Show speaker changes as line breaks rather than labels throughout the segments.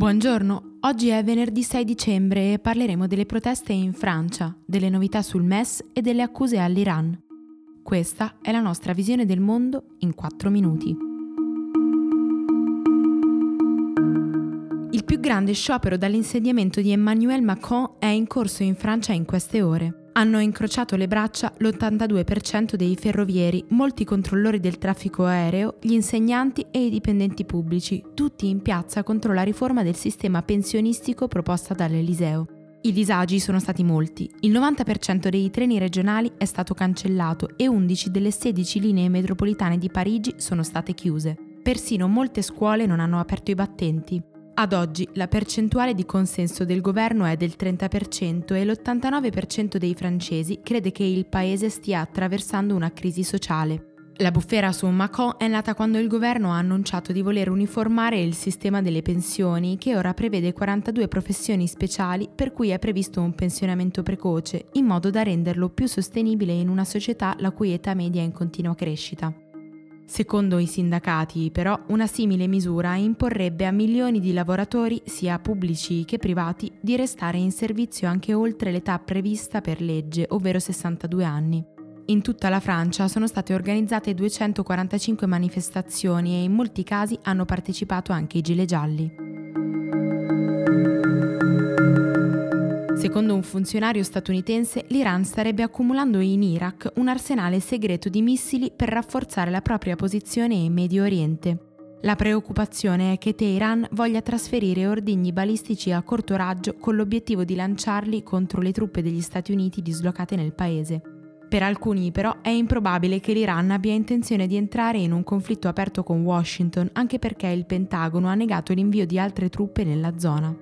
Buongiorno, oggi è venerdì 6 dicembre e parleremo delle proteste in Francia, delle novità sul MES e delle accuse all'Iran. Questa è la nostra visione del mondo in 4 minuti. Il più grande sciopero dall'insediamento di Emmanuel Macron è in corso in Francia in queste ore. Hanno incrociato le braccia l'82% dei ferrovieri, molti controllori del traffico aereo, gli insegnanti e i dipendenti pubblici, tutti in piazza contro la riforma del sistema pensionistico proposta dall'Eliseo. I disagi sono stati molti. Il 90% dei treni regionali è stato cancellato e 11 delle 16 linee metropolitane di Parigi sono state chiuse. Persino molte scuole non hanno aperto i battenti. Ad oggi la percentuale di consenso del governo è del 30% e l'89% dei francesi crede che il paese stia attraversando una crisi sociale. La bufera su Macron è nata quando il governo ha annunciato di voler uniformare il sistema delle pensioni, che ora prevede 42 professioni speciali per cui è previsto un pensionamento precoce, in modo da renderlo più sostenibile in una società la cui età media è in continua crescita. Secondo i sindacati, però, una simile misura imporrebbe a milioni di lavoratori, sia pubblici che privati, di restare in servizio anche oltre l'età prevista per legge, ovvero 62 anni. In tutta la Francia sono state organizzate 245 manifestazioni e in molti casi hanno partecipato anche i gilet gialli. Secondo un funzionario statunitense, l'Iran starebbe accumulando in Iraq un arsenale segreto di missili per rafforzare la propria posizione in Medio Oriente. La preoccupazione è che Teheran voglia trasferire ordigni balistici a corto raggio con l'obiettivo di lanciarli contro le truppe degli Stati Uniti dislocate nel paese. Per alcuni però è improbabile che l'Iran abbia intenzione di entrare in un conflitto aperto con Washington, anche perché il Pentagono ha negato l'invio di altre truppe nella zona.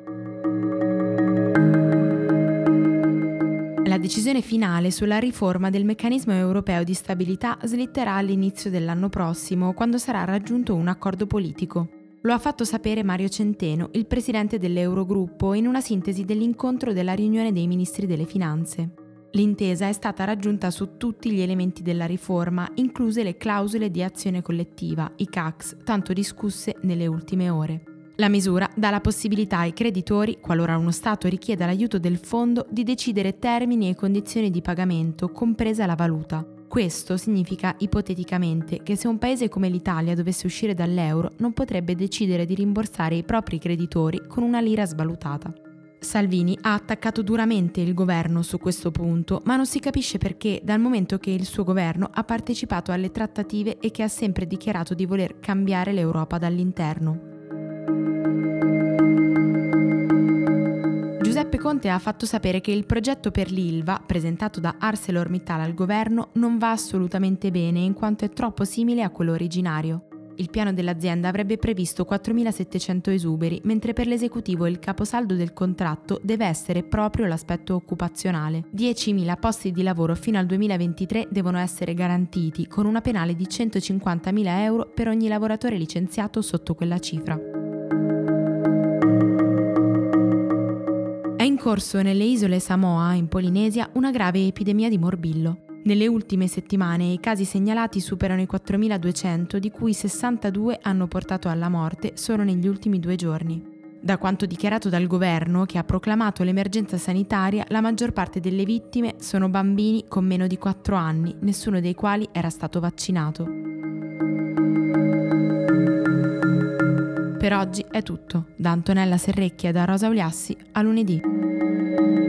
La decisione finale sulla riforma del meccanismo europeo di stabilità slitterà all'inizio dell'anno prossimo, quando sarà raggiunto un accordo politico. Lo ha fatto sapere Mario Centeno, il presidente dell'Eurogruppo, in una sintesi dell'incontro della riunione dei ministri delle finanze. L'intesa è stata raggiunta su tutti gli elementi della riforma, incluse le clausole di azione collettiva, i CACS, tanto discusse nelle ultime ore. La misura dà la possibilità ai creditori, qualora uno Stato richieda l'aiuto del fondo, di decidere termini e condizioni di pagamento, compresa la valuta. Questo significa ipoteticamente che se un paese come l'Italia dovesse uscire dall'euro non potrebbe decidere di rimborsare i propri creditori con una lira svalutata. Salvini ha attaccato duramente il governo su questo punto, ma non si capisce perché dal momento che il suo governo ha partecipato alle trattative e che ha sempre dichiarato di voler cambiare l'Europa dall'interno. Giuseppe Conte ha fatto sapere che il progetto per l'ILVA, presentato da ArcelorMittal al governo, non va assolutamente bene in quanto è troppo simile a quello originario. Il piano dell'azienda avrebbe previsto 4.700 esuberi, mentre per l'esecutivo il caposaldo del contratto deve essere proprio l'aspetto occupazionale. 10.000 posti di lavoro fino al 2023 devono essere garantiti, con una penale di 150.000 euro per ogni lavoratore licenziato sotto quella cifra. Corso nelle isole Samoa, in Polinesia, una grave epidemia di morbillo. Nelle ultime settimane i casi segnalati superano i 4.200, di cui 62 hanno portato alla morte solo negli ultimi due giorni. Da quanto dichiarato dal governo, che ha proclamato l'emergenza sanitaria, la maggior parte delle vittime sono bambini con meno di 4 anni, nessuno dei quali era stato vaccinato. Per oggi è tutto. Da Antonella Serrecchia e da Rosa Uliassi a lunedì. Thank you.